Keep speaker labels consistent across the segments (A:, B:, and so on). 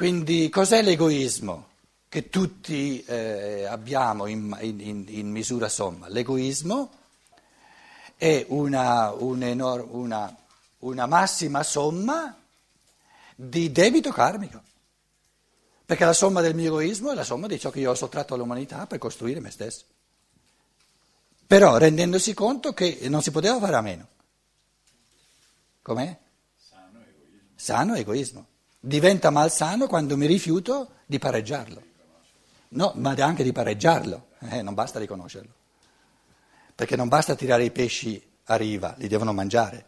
A: Quindi cos'è l'egoismo che tutti eh, abbiamo in, in, in, misura somma? L'egoismo è una, un enorme, una, una massima somma di debito karmico. Perché la somma del mio egoismo è la somma di ciò che io ho sottratto all'umanità per costruire me stesso. Però rendendosi conto che non si poteva fare a meno. Com'è? Sano egoismo. Sano egoismo. Diventa malsano quando mi rifiuto di pareggiarlo. No, ma anche di pareggiarlo. Eh, non basta riconoscerlo. Perché non basta tirare i pesci a riva, li devono mangiare.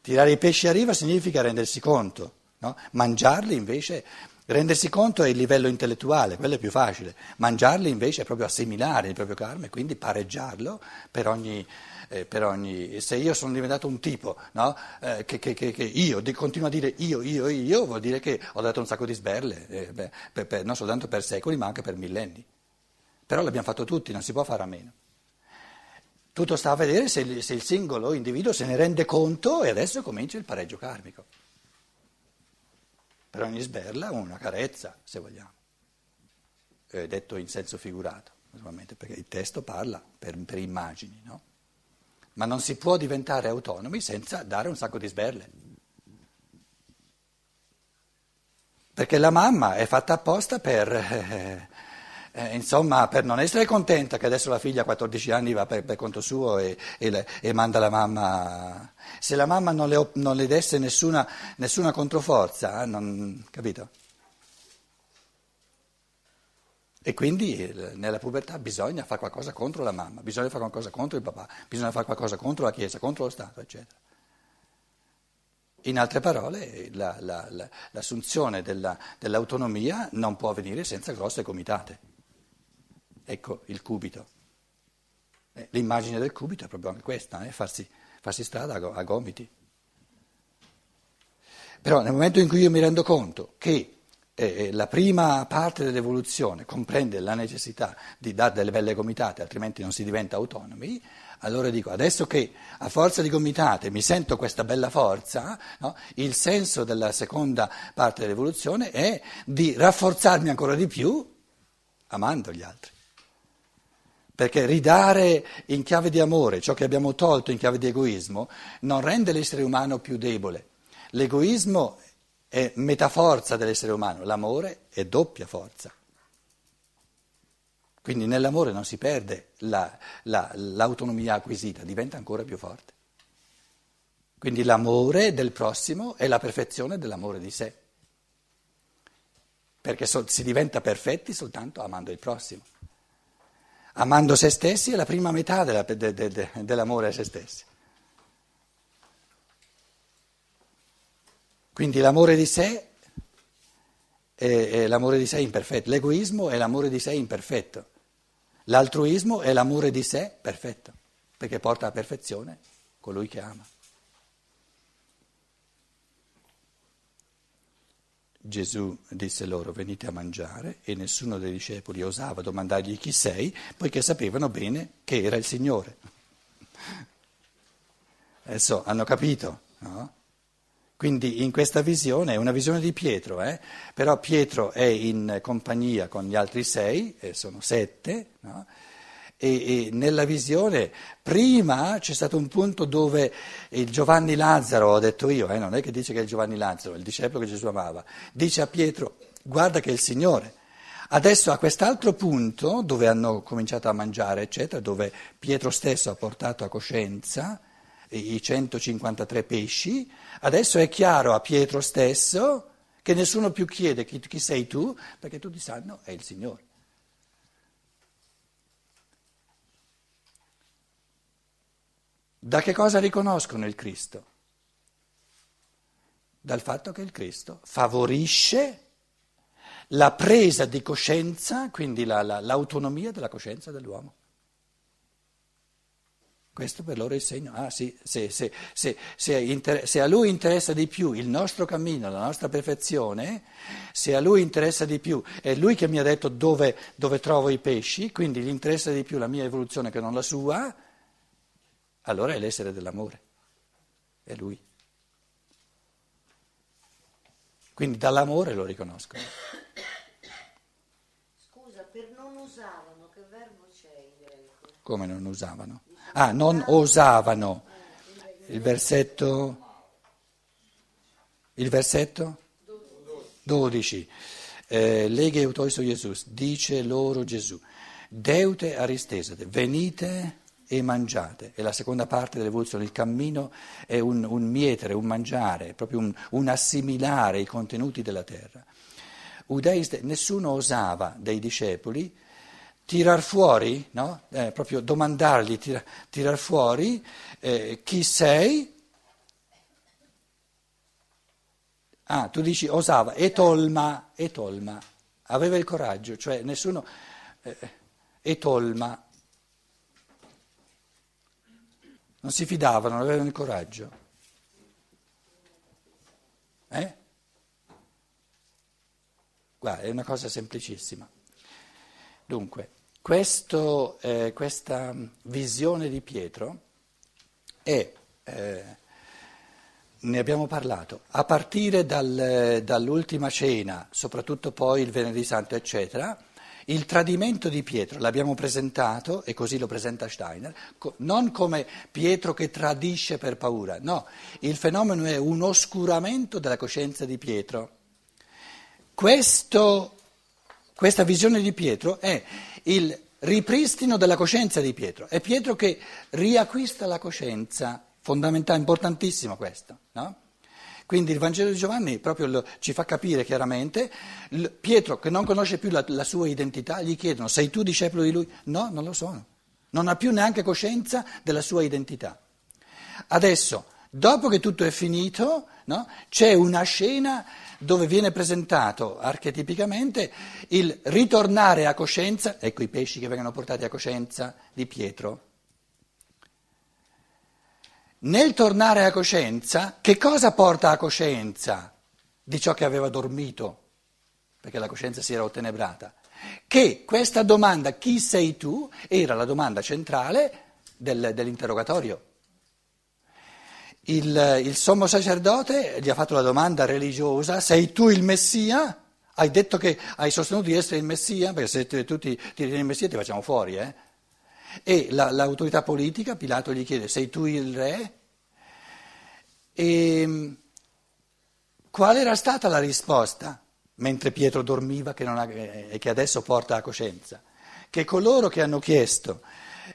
A: Tirare i pesci a riva significa rendersi conto, no? mangiarli invece, rendersi conto è il livello intellettuale, quello è più facile, mangiarli invece è proprio assimilare il proprio karma e quindi pareggiarlo per ogni, eh, per ogni se io sono diventato un tipo no? eh, che, che, che, io di, continuo a dire io, io, io, vuol dire che ho dato un sacco di sberle, eh, beh, per, per, non soltanto per secoli ma anche per millenni. Però l'abbiamo fatto tutti, non si può fare a meno. Tutto sta a vedere se se il singolo individuo se ne rende conto e adesso comincia il pareggio karmico. Per ogni sberla una carezza, se vogliamo, eh, detto in senso figurato, naturalmente, perché il testo parla per, per immagini, no? Ma non si può diventare autonomi senza dare un sacco di sberle. Perché la mamma è fatta apposta per... Eh, eh, insomma, per non essere contenta che adesso la figlia a 14 anni va per, per conto suo e, e, le, e, manda la mamma. Se la mamma non le, non le desse nessuna, nessuna controforza, eh, non, capito? E quindi eh, nella pubertà bisogna fare qualcosa contro la mamma, bisogna fare qualcosa contro il papà, bisogna fare qualcosa contro la Chiesa, contro lo Stato, eccetera. In altre parole, la, la, la, l'assunzione della, dell'autonomia non può avvenire senza grosse comitate. Ecco il cubito. Eh, l'immagine del cubito è proprio anche questa, eh? farsi, farsi, strada a, gomiti. Però nel momento in cui io mi rendo conto che eh, eh, la prima parte dell'evoluzione comprende la necessità di dare delle belle gomitate, altrimenti non si diventa autonomi, allora dico, adesso che a forza di gomitate mi sento questa bella forza, no? il senso della seconda parte dell'evoluzione è di rafforzarmi ancora di più amando gli altri. Perché ridare in chiave di amore ciò che abbiamo tolto in chiave di egoismo non rende l'essere umano più debole. L'egoismo è metà forza dell'essere umano, l'amore è doppia forza. Quindi nell'amore non si perde la, la, l'autonomia acquisita, diventa ancora più forte. Quindi l'amore del prossimo è la perfezione dell'amore di sé. Perché so, si diventa perfetti soltanto amando il prossimo amando se stessi è la prima metà della, de, de, de, dell'amore a se stessi. Quindi l'amore di sé è, è l'amore di sé imperfetto, l'egoismo è l'amore di sé imperfetto, l'altruismo è l'amore di sé perfetto, perché porta a perfezione colui che ama. Gesù disse loro venite a mangiare e nessuno dei discepoli osava domandargli chi sei, poiché sapevano bene che era il Signore. Adesso hanno capito, no? Quindi in questa visione è una visione di Pietro, eh? però Pietro è in compagnia con gli altri sei, eh, sono sette, no? E, e, nella visione prima c'è stato un punto dove il Giovanni Lazzaro, ho detto io, eh, non è che dice che è il Giovanni Lazzaro, il discepolo che Gesù amava, dice a Pietro guarda che è il Signore. Adesso a quest'altro punto dove hanno cominciato a mangiare, eccetera, dove Pietro stesso ha portato a coscienza i 153 pesci, adesso è chiaro a Pietro stesso che nessuno più chiede chi, chi sei tu, perché tutti sanno è il Signore. Da che cosa riconoscono il Cristo? Dal fatto che il Cristo favorisce la presa di coscienza, quindi la, la, l'autonomia della coscienza dell'uomo. Questo per loro è il segno. Ah sì, se, se, se, se, a lui interessa di più il nostro cammino, la nostra perfezione, se a lui interessa di più, è lui che mi ha detto dove, dove trovo i pesci, quindi gli interessa di più la mia evoluzione che non la sua, allora è l'essere dell'amore, è lui. Quindi dall'amore lo riconoscono.
B: Scusa, per non usavano, che verbo c'è in greco?
A: Come non usavano? Ah, non osavano. Il versetto... Il versetto? 12. Eh, leghe autoiso Gesù, dice loro Gesù, deute aristesate, venite e mangiate. È la seconda parte dell'evoluzione. Il cammino è un, un mietere, un mangiare, proprio un, un, assimilare i contenuti della terra. Udeiste, nessuno osava dei discepoli tirar fuori, no? eh, proprio domandargli, tira, tirar fuori eh, chi sei. Ah, tu dici osava, etolma, etolma, aveva il coraggio, cioè nessuno, eh, etolma, non si fidavano, non avevano il coraggio. Eh? Guarda, è una cosa semplicissima. Dunque, questo, eh, questa visione di Pietro è, eh, ne abbiamo parlato, a partire dal, dall'ultima cena, soprattutto poi il venerdì santo, eccetera, il tradimento di Pietro l'abbiamo presentato, e così lo presenta Steiner, non come Pietro che tradisce per paura, no, il fenomeno è un oscuramento della coscienza di Pietro. Questo, questa visione di Pietro è il ripristino della coscienza di Pietro, è Pietro che riacquista la coscienza, fondamentale, importantissimo questo, no? Quindi il Vangelo di Giovanni proprio lo, ci fa capire chiaramente, Pietro che non conosce più la, la sua identità, gli chiedono sei tu discepolo di lui? No, non lo sono, non ha più neanche coscienza della sua identità. Adesso, dopo che tutto è finito, no, c'è una scena dove viene presentato archetipicamente il ritornare a coscienza, ecco i pesci che vengono portati a coscienza di Pietro. Nel tornare a coscienza, che cosa porta a coscienza di ciò che aveva dormito? Perché la coscienza si era ottenebrata. Che questa domanda, chi sei tu, era la domanda centrale del, dell'interrogatorio. Il, il, sommo sacerdote gli ha fatto la domanda religiosa, sei tu il Messia? Hai detto che hai sostenuto di essere il Messia? Perché se tu ti, ti ritieni il Messia ti facciamo fuori, eh? E la, l'autorità politica, Pilato gli chiede, sei tu il re? E ehm, qual era stata la risposta mentre Pietro dormiva e che adesso porta a coscienza? Che coloro che hanno chiesto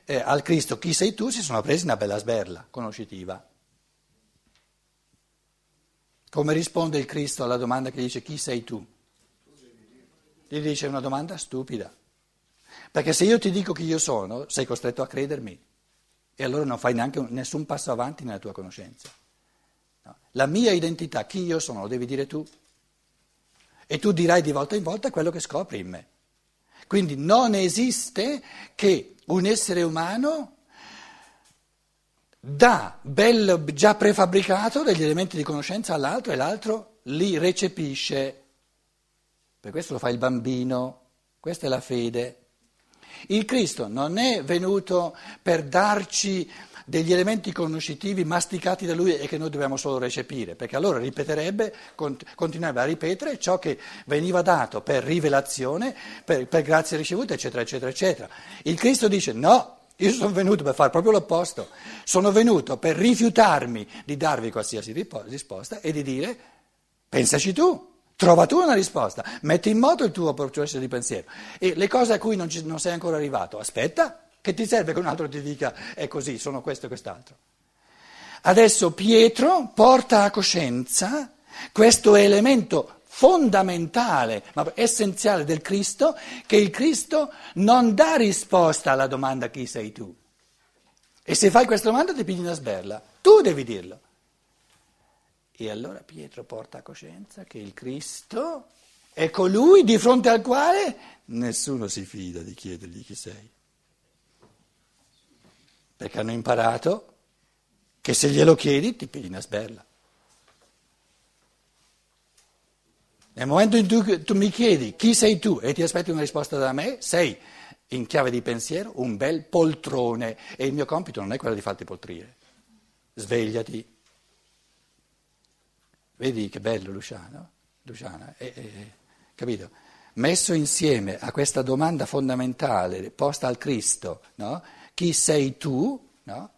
A: eh, al Cristo chi sei tu si sono presi una bella sberla conoscitiva. Come risponde il Cristo alla domanda che dice chi sei tu? Gli dice una domanda stupida. Perché se io ti dico chi io sono, sei costretto a credermi e allora non fai neanche nessun passo avanti nella tua conoscenza. No. La mia identità, chi io sono, lo devi dire tu. E tu dirai di volta in volta quello che scopri in me. Quindi non esiste che un essere umano dà bello già prefabbricato degli elementi di conoscenza all'altro e l'altro li recepisce. Per questo lo fa il bambino, questa è la fede. Il Cristo non è venuto per darci degli elementi conoscitivi masticati da lui e che noi dobbiamo solo recepire, perché allora ripeterebbe, continuerebbe a ripetere ciò che veniva dato per rivelazione, per, per grazia ricevuta, eccetera, eccetera, eccetera. Il Cristo dice no, io sono venuto per fare proprio l'opposto, sono venuto per rifiutarmi di darvi qualsiasi risposta e di dire pensaci tu. Trova tu una risposta, metti in moto il tuo processo di pensiero. E le cose a cui non, ci, non sei ancora arrivato, aspetta, che ti serve che un altro ti dica è così, sono questo e quest'altro. Adesso Pietro porta a coscienza questo elemento fondamentale, ma essenziale del Cristo, che il Cristo non dà risposta alla domanda chi sei tu. E se fai questa domanda ti pigli una sberla, tu devi dirlo. E allora Pietro porta a coscienza che il Cristo è colui di fronte al quale nessuno si fida di chiedergli chi sei. Perché hanno imparato che se glielo chiedi ti pigli una sberla. Nel momento in cui tu mi chiedi chi sei tu e ti aspetti una risposta da me, sei in chiave di pensiero un bel poltrone e il mio compito non è quello di farti poltrire. Svegliati, Vedi che bello Luciano? Luciana, eh, eh, capito? Messo insieme a questa domanda fondamentale posta al Cristo, no? Chi sei tu? No?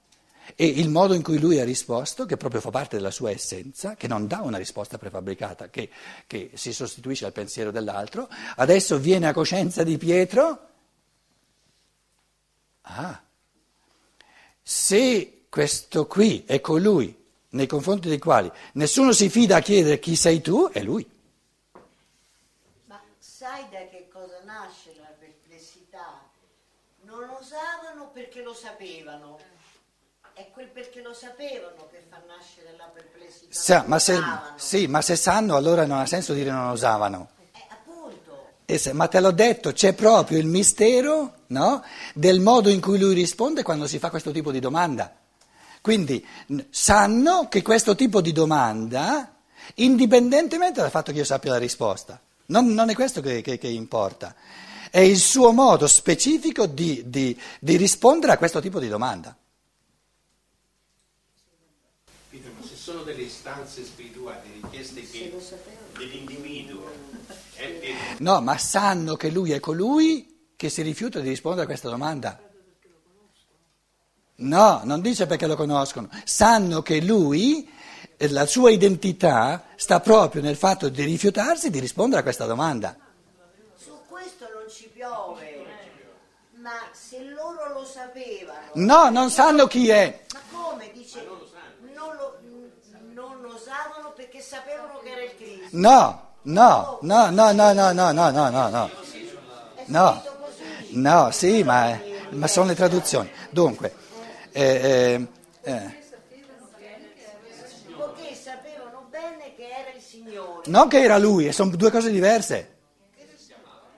A: E il modo in cui lui ha risposto, che proprio fa parte della sua essenza, che non dà una risposta prefabbricata, che, che si sostituisce al pensiero dell'altro, adesso viene a coscienza di Pietro. Ah, se questo qui è colui nei confronti dei quali nessuno si fida a chiedere chi sei tu, è lui.
B: Ma sai da che cosa nasce la perplessità? Non lo usavano perché lo sapevano. È quel perché lo sapevano che fa nascere la perplessità.
A: Sa, ma, se, sì, ma se sanno allora non ha senso dire non usavano.
B: Eh,
A: se- ma te l'ho detto, c'è proprio il mistero no, del modo in cui lui risponde quando si fa questo tipo di domanda. Quindi sanno che questo tipo di domanda, indipendentemente dal fatto che io sappia la risposta, non, non è questo che, che- che importa, è il suo modo specifico di, di- di rispondere a questo tipo di domanda.
C: Capito? Ma se sono delle istanze spirituali, richieste che dell'individuo, è che
A: No, ma sanno che lui è colui che si rifiuta di rispondere a questa domanda. No, non dice perché lo conoscono, sanno che lui, la sua identità sta proprio nel fatto di rifiutarsi di rispondere a questa domanda.
B: Ci piove. Ma se loro lo sapevano.
A: No, non sanno chi è.
B: Ma come dice? Non lo, non lo usavano perché sapevano che era il Cristo.
A: No, no, no, no, no, no, no, no, no, no, no. No, sì, ma, ma sono le traduzioni. Dunque, eh, eh, eh,
B: Poiché sapevano bene che era il Signore.
A: non che era lui, sono due cose diverse.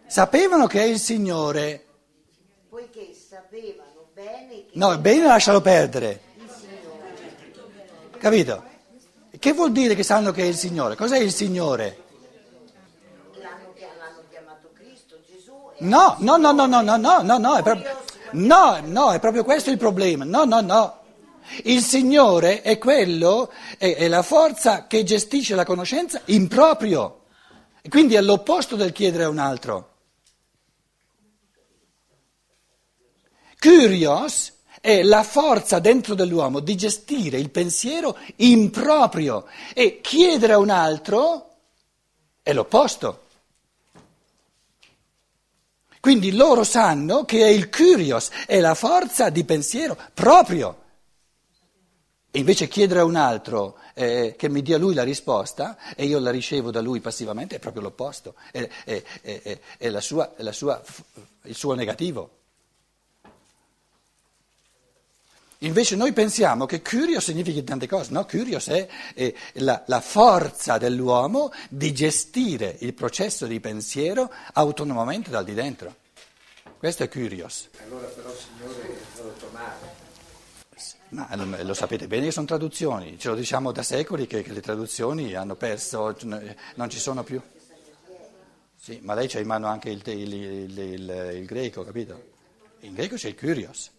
A: Sapevano che è il Signore.
B: Poiché sapevano bene che
A: No, bene lascialo perdere. Capito? Che vuol dire che sanno che è il Signore? Cos'è il Signore?
B: l'hanno, chiamato Cristo, Gesù.
A: No, no, no, no, no, no, no, no, no, è proprio, no, no, è proprio questo il problema. No, no, no. Il Signore è quello, è, è la forza che gestisce la conoscenza in proprio. Quindi è l'opposto del chiedere a un altro. Kyrios è la forza dentro dell'uomo di gestire il pensiero in proprio e chiedere a un altro è l'opposto. Quindi loro sanno che è il Kyrios, è la forza di pensiero proprio. E invece chiedere a un altro eh, che mi dia lui la risposta e io la ricevo da lui passivamente è proprio l'opposto, è, è- è- è- la sua- la sua- il suo negativo. Invece noi pensiamo che Kyrios significhi tante cose, no? Kyrios è, è la, la forza dell'uomo di gestire il processo di pensiero autonomamente dal di dentro. Questo è Kyrios.
C: allora però Signore è tradotto male.
A: Ma lo, sapete bene che sono traduzioni, ce lo diciamo da secoli che, che le traduzioni hanno perso, non ci sono più. Sì, ma lei c'ha in mano anche il, il- il- il- greco, capito? In greco c'è il Kyrios.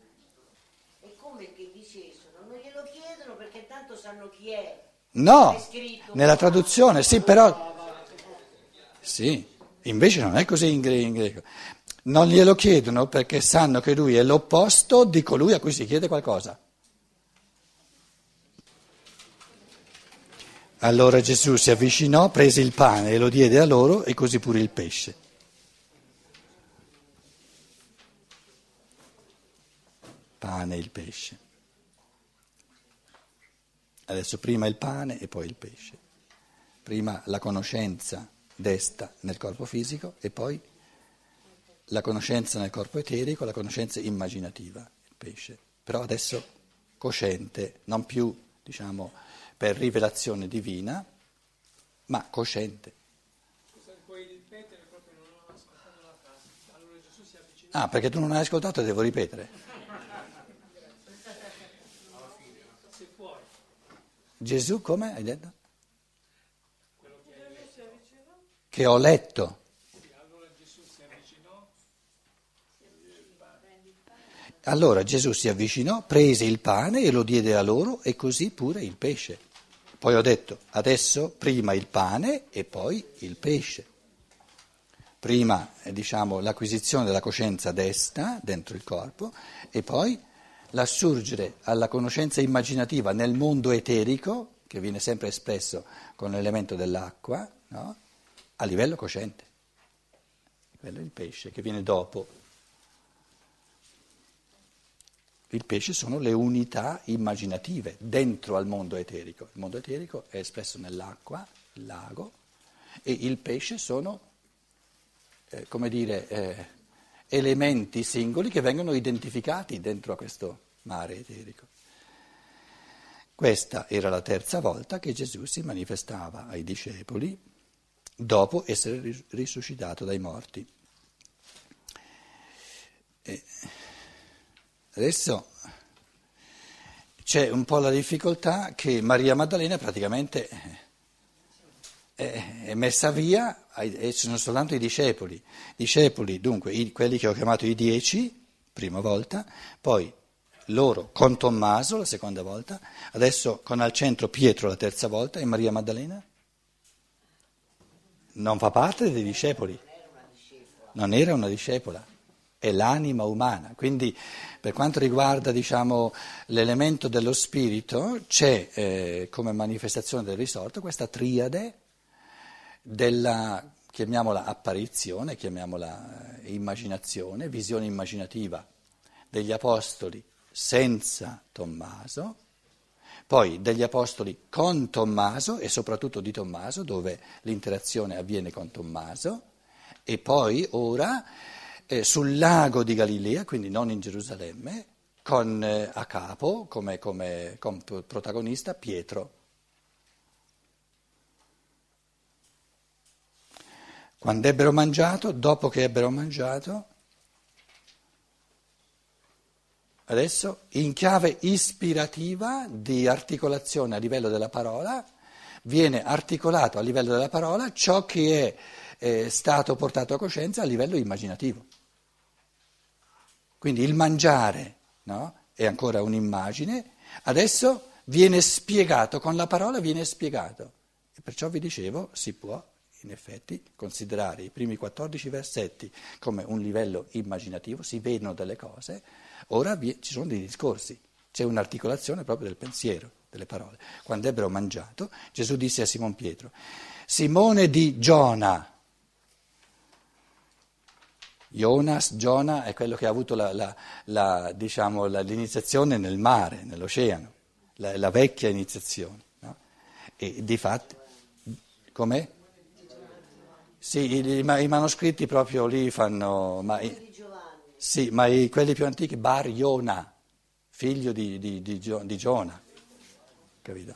B: È come che dicessero, non glielo chiedono perché tanto sanno chi è.
A: No, nella traduzione sì, però... Sì, invece non è così in greco. Non glielo chiedono perché sanno che lui è l'opposto di colui a cui si chiede qualcosa. Allora Gesù si avvicinò, prese il pane e lo diede a loro e così pure il pesce. Pane e il pesce. Adesso prima il pane e poi il pesce. Prima la conoscenza desta nel corpo fisico e poi la conoscenza nel corpo eterico, la conoscenza immaginativa, il pesce. Però adesso cosciente, non più, diciamo, per rivelazione divina, ma cosciente. Ah, perché tu non hai ascoltato devo ripetere. Gesù come hai detto? Che ho letto. Allora Gesù si avvicinò, prese il pane e lo diede a loro e così pure il pesce. Poi ho detto adesso prima il pane e poi il pesce. Prima eh, diciamo, l'acquisizione della coscienza desta dentro il corpo e poi l'assurgere alla conoscenza immaginativa nel mondo eterico, che viene sempre espresso con l'elemento dell'acqua, no? a livello cosciente. Quello è il pesce che viene dopo. Il pesce sono le unità immaginative dentro al mondo eterico. Il mondo eterico è espresso nell'acqua, il lago, e il pesce sono, eh, come dire, eh, elementi singoli che vengono identificati dentro a questo mare eterico. Questa era la terza volta che Gesù si manifestava ai discepoli dopo essere risuscitato dai morti. E adesso c'è un po' la difficoltà che Maria Maddalena praticamente è messa via e ci sono soltanto i discepoli. Discepoli, dunque, i, quelli che ho chiamato i dieci, prima volta, poi loro con Tommaso la seconda volta, adesso con al centro Pietro la terza volta e Maria Maddalena? Non fa parte dei discepoli, non era una discepola, è l'anima umana. Quindi per quanto riguarda diciamo, l'elemento dello spirito c'è eh, come manifestazione del risorto questa triade della, chiamiamola apparizione, chiamiamola eh, immaginazione, visione immaginativa degli apostoli senza Tommaso, poi degli apostoli con Tommaso e soprattutto di Tommaso, dove l'interazione avviene con Tommaso, e poi ora eh, sul lago di Galilea, quindi non in Gerusalemme, con eh, a capo come, come, come protagonista Pietro. Quando ebbero mangiato, dopo che ebbero mangiato, Adesso, in chiave ispirativa di articolazione a livello della parola, viene articolato a livello della parola ciò che è eh, stato portato a coscienza a livello immaginativo. Quindi il mangiare no? è ancora un'immagine, adesso viene spiegato, con la parola viene spiegato. E perciò vi dicevo, si può in effetti considerare i primi 14 versetti come un livello immaginativo, si vedono delle cose Ora ci sono dei discorsi, c'è un'articolazione proprio del pensiero, delle parole. Quando ebbero mangiato, Gesù disse a Simon Pietro, Simone di Giona, Jonas, Giona è quello che ha avuto la, la, la, diciamo, l'iniziazione nel mare, nell'oceano, la, vecchia iniziazione. No? E di fatto, com'è? Sì, i, i, manoscritti proprio lì fanno... Ma, sì, ma i, quelli più antichi, Bar Iona, figlio di, di, di, di Giona, capito?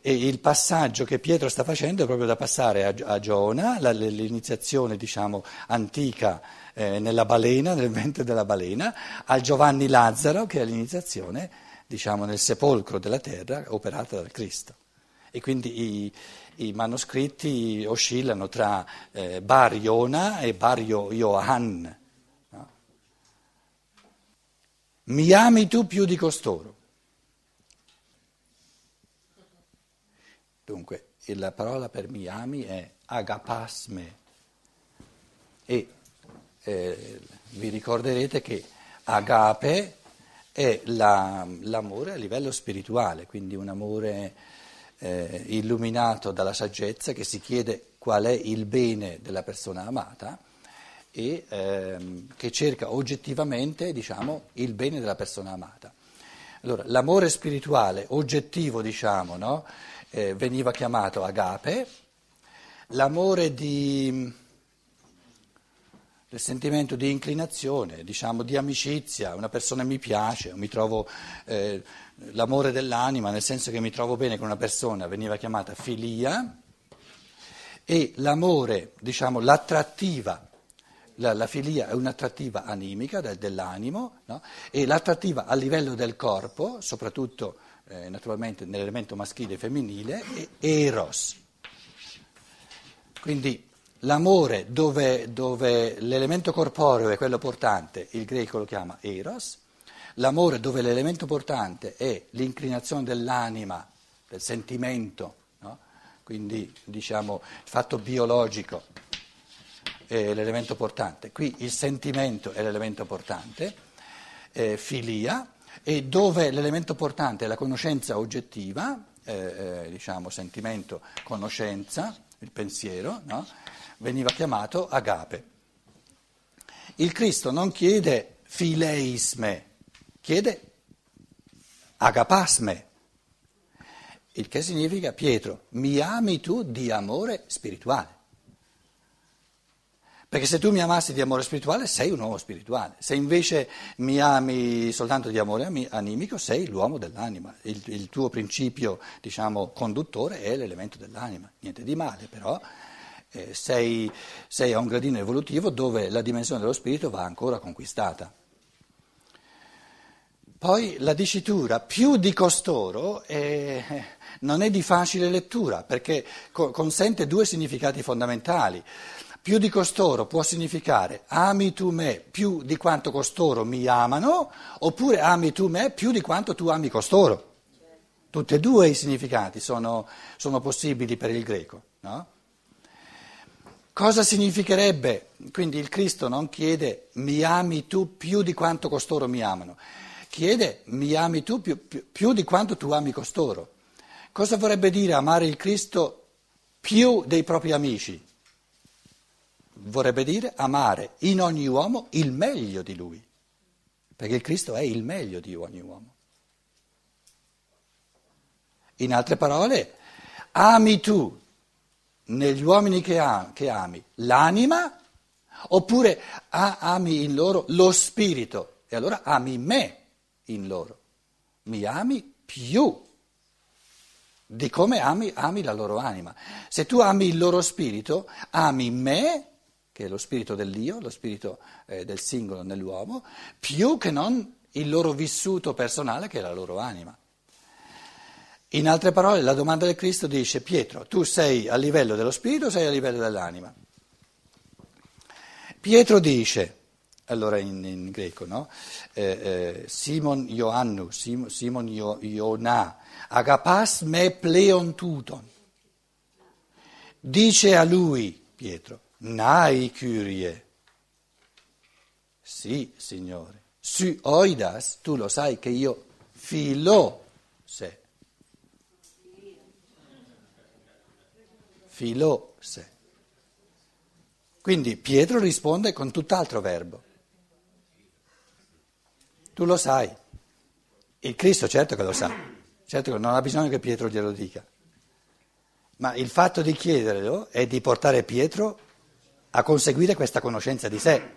A: E il passaggio che Pietro sta facendo è proprio da passare a, a Giona, la, l'iniziazione diciamo, antica eh, nella balena, nel ventre della balena, al Giovanni Lazzaro che è l'iniziazione diciamo, nel sepolcro della terra operata dal Cristo. E quindi i, i manoscritti oscillano tra eh, Bar Iona e Bar Ioann mi ami tu più di costoro. Dunque, la parola per mi ami è agapasme e eh, vi ricorderete che agape è la, l'amore a livello spirituale, quindi un amore eh, illuminato dalla saggezza che si chiede qual è il bene della persona amata e ehm, che cerca oggettivamente diciamo, il bene della persona amata. Allora, l'amore spirituale oggettivo diciamo, no? eh, veniva chiamato agape, l'amore di, del sentimento di inclinazione, diciamo, di amicizia, una persona mi piace, mi trovo, eh, l'amore dell'anima, nel senso che mi trovo bene con una persona, veniva chiamata filia, e l'amore, diciamo, l'attrattiva la, la, filia è un'attrattiva animica dell'animo no? e l'attrattiva a livello del corpo, soprattutto eh, naturalmente nell'elemento maschile e femminile, è eros. Quindi l'amore dove, dove l'elemento corporeo è quello portante, il greco lo chiama eros, l'amore dove l'elemento portante è l'inclinazione dell'anima del sentimento, no? quindi diciamo il fatto biologico è l'elemento portante, qui il sentimento è l'elemento portante, eh, filia, e dove l'elemento portante è la conoscenza oggettiva, eh, eh, diciamo sentimento, conoscenza, il pensiero, no? veniva chiamato agape. Il Cristo non chiede fileisme, chiede agapasme, il che significa Pietro, mi ami tu di amore spirituale. Perché se tu mi amassi di amore spirituale sei un uomo spirituale, se invece mi ami soltanto di amore animico sei l'uomo dell'anima, il, il tuo principio diciamo, conduttore è l'elemento dell'anima, niente di male però eh, sei, sei a un gradino evolutivo dove la dimensione dello spirito va ancora conquistata. Poi la dicitura più di costoro è, non è di facile lettura perché co- consente due significati fondamentali. Più di costoro può significare ami tu me più di quanto costoro mi amano, oppure ami tu me più di quanto tu ami costoro. Tutti e due i significati sono, sono possibili per il greco. No? Cosa significherebbe? Quindi il Cristo non chiede mi ami tu più di quanto costoro mi amano, chiede mi ami tu più, più, più di quanto tu ami costoro. Cosa vorrebbe dire amare il Cristo più dei propri amici? vorrebbe dire amare in ogni uomo il meglio di lui, perché il Cristo è il meglio di ogni uomo. In altre parole, ami tu negli uomini che, ami, che ami l'anima oppure ami in loro lo spirito e allora ami me in loro. Mi ami più di come ami, ami la loro anima. Se tu ami il loro spirito, ami me che è lo spirito dell'io, lo spirito eh, del singolo nell'uomo, più che non il loro vissuto personale che è la loro anima. In altre parole, la domanda del Cristo dice, Pietro, tu sei a livello dello spirito o sei a livello dell'anima? Pietro dice, allora in, in greco, no? Eh, eh, Simon Ioannu, Simon, Simon Ioanna, agapas me pleon tuton. Dice a lui, Pietro, Nai Kyrie. Sì, Signore. Su oidas, tu lo sai che io filo se. Filo se. Quindi Pietro risponde con tutt'altro verbo. Tu lo sai. Il Cristo certo che lo sa, certo che non ha bisogno che Pietro glielo dica. Ma il fatto di chiederlo è di portare Pietro a conseguire questa conoscenza di sé.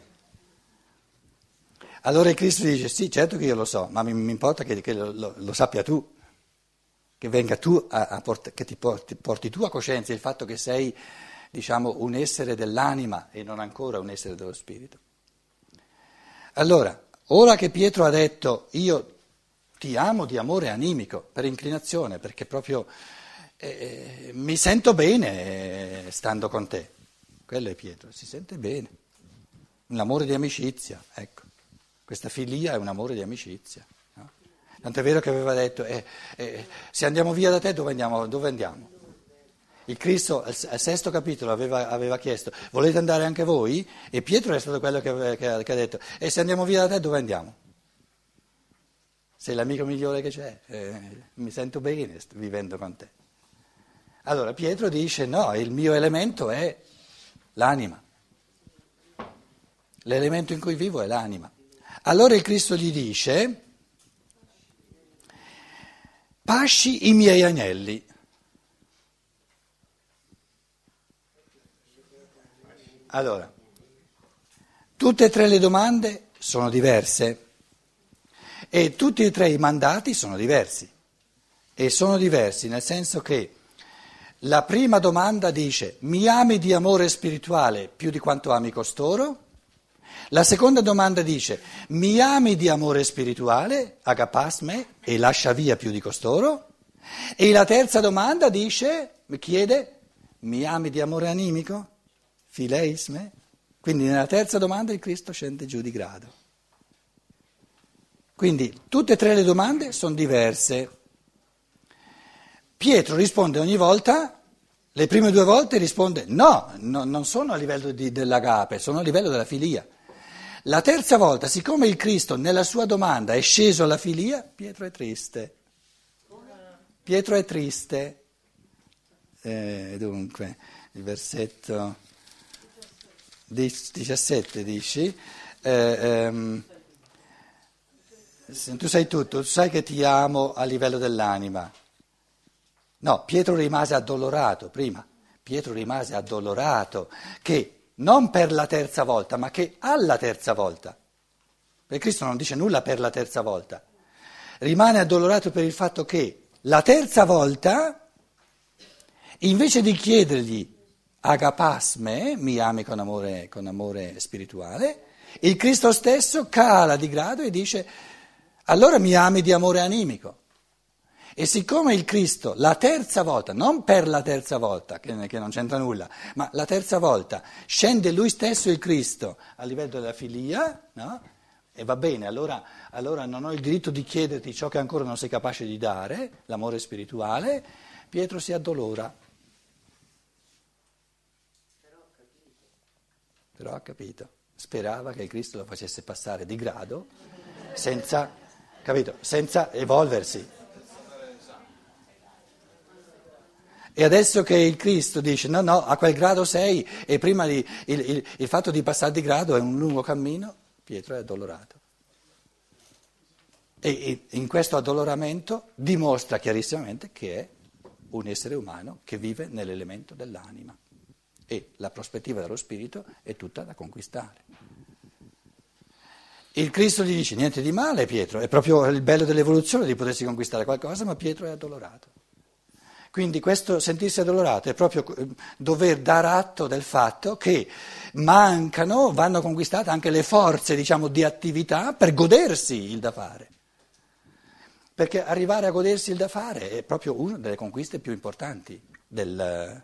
A: Allora il Cristo dice, sì, certo che io lo so, ma mi, mi importa che, che lo, lo, lo, sappia tu, che tu, a, a port- che ti porti, porti, tu a coscienza il fatto che sei, diciamo, un essere dell'anima e non ancora un essere dello spirito. Allora, ora che Pietro ha detto, io ti amo di amore animico, per inclinazione, perché proprio eh, mi sento bene eh, stando con te. Quello è Pietro, si sente bene. Un amore di amicizia, ecco. Questa filia è un amore di amicizia. No? Tant'è vero che aveva detto, eh, eh, se andiamo via da te dove andiamo? Dove andiamo? Il Cristo al, al sesto capitolo aveva, aveva, chiesto, volete andare anche voi? E Pietro è stato quello che, che, che ha detto, e se andiamo via da te dove andiamo? Sei l'amico migliore che c'è, eh, mi sento bene vivendo con te. Allora Pietro dice, no, il mio elemento è l'anima. L'elemento in cui vivo è l'anima. Allora il Cristo gli dice, pasci i miei agnelli. Allora, tutte e tre le domande sono diverse e tutti e tre i mandati sono diversi. E sono diversi nel senso che la prima domanda dice, mi ami di amore spirituale più di quanto ami costoro? La seconda domanda dice, mi ami di amore spirituale, agapas me, e lascia via più di costoro? E la terza domanda dice, mi chiede, mi ami di amore animico? Fileis me? Quindi nella terza domanda il Cristo scende giù di grado. Quindi tutte e tre le domande sono diverse. Pietro risponde ogni volta, le prime due volte risponde no, no non sono a livello di, dell'agape, sono a livello della filia. La terza volta, siccome il Cristo nella sua domanda è sceso alla filia, Pietro è triste. Pietro è triste. Eh, dunque, il versetto 17 dici, eh, ehm, tu sai tutto, tu sai che ti amo a livello dell'anima. No, Pietro rimase addolorato prima, Pietro rimase addolorato che non per la terza volta, ma che alla terza volta. Perché Cristo non dice nulla per la terza volta. Rimane addolorato per il fatto che la terza volta, invece di chiedergli agapasme, mi ami con amore, con amore spirituale, il Cristo stesso cala di grado e dice allora mi ami di amore animico. E siccome il Cristo la terza volta, non per la terza volta, che, che, non c'entra nulla, ma la terza volta scende lui stesso il Cristo a livello della filia, no? e va bene, allora, allora non ho il diritto di chiederti ciò che ancora non sei capace di dare, l'amore spirituale, Pietro si addolora. Però ha capito, sperava che Cristo lo facesse passare di grado senza, capito, senza evolversi. E adesso che il Cristo dice no, no, a quel grado sei e prima di, il, il, il fatto di passare di grado è un lungo cammino, Pietro è addolorato. E, e in questo addoloramento dimostra chiarissimamente che è un essere umano che vive nell'elemento dell'anima e la prospettiva dello spirito è tutta da conquistare. Il Cristo gli dice niente di male Pietro, è proprio il bello dell'evoluzione di potersi conquistare qualcosa, ma Pietro è addolorato. Quindi questo sentirsi addolorato è proprio eh, dover dar atto del fatto che mancano, vanno conquistate anche le forze diciamo, di attività per godersi il da fare. Perché arrivare a godersi il da fare è proprio una delle conquiste più importanti del,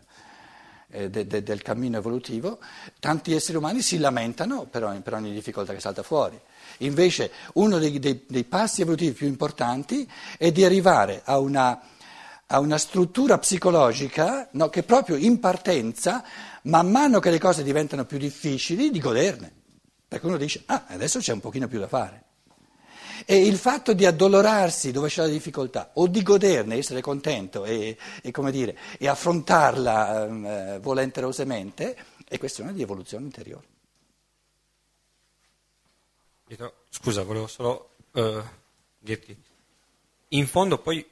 A: eh, de, de, del cammino evolutivo. Tanti esseri umani si lamentano per ogni, per ogni difficoltà che salta fuori. Invece uno dei, dei, dei passi evolutivi più importanti è di arrivare a una a una struttura psicologica no, che proprio in partenza, man mano che le cose diventano più difficili, di goderne. Perché uno dice, ah, adesso c'è un pochino più da fare. E il fatto di addolorarsi dove c'è la difficoltà o di goderne, essere contento e, e, dire, e affrontarla eh, volenterosamente è questione di evoluzione interiore.
D: Scusa, volevo solo uh, dirti, in fondo poi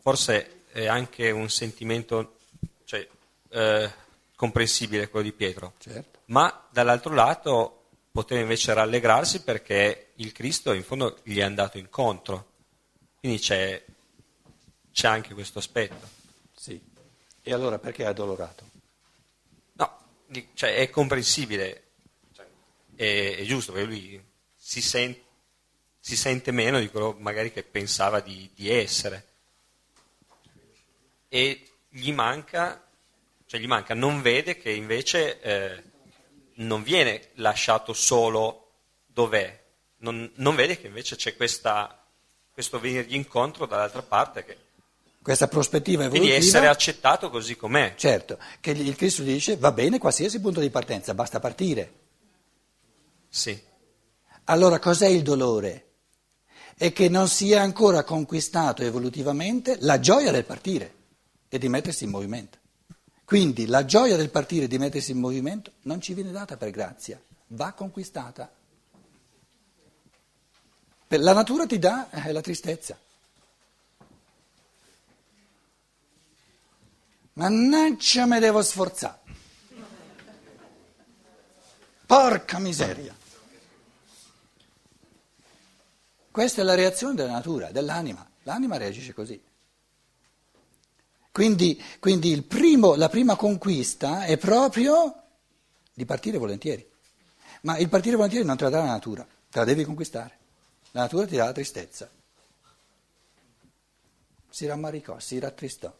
D: forse è anche un sentimento cioè, eh, comprensibile quello di Pietro,
A: certo.
D: ma dall'altro lato poteva invece rallegrarsi perché il Cristo in fondo gli è andato incontro, quindi c'è, c'è anche questo aspetto.
A: Sì, e allora perché è addolorato?
D: No, cioè, è comprensibile, cioè, è, è, giusto, perché lui si, sen- si, sente meno di quello magari che pensava di, di essere e gli manca, cioè gli manca, non vede che invece eh, non viene lasciato solo dov'è, non, non vede che invece c'è questa, questo venirgli incontro dall'altra parte che
A: questa prospettiva evolutiva.
D: Di essere accettato così com'è.
A: Certo, che il Cristo dice va bene qualsiasi punto di partenza, basta partire.
D: Sì.
A: Allora cos'è il dolore? È che non si è ancora conquistato evolutivamente la gioia del partire e di mettersi in movimento. Quindi la gioia del partire di mettersi in movimento non ci viene data per grazia, va conquistata. La natura ti dà eh, la tristezza. Mannaggia me devo sforzare. Porca miseria. Questa è la reazione della natura, dell'anima. L'anima reagisce così. Quindi, quindi primo, la prima conquista è proprio di partire volentieri. Ma il partire volentieri non te la dà la natura, te la devi conquistare. La natura ti dà la tristezza. Si rammaricò, si rattristò.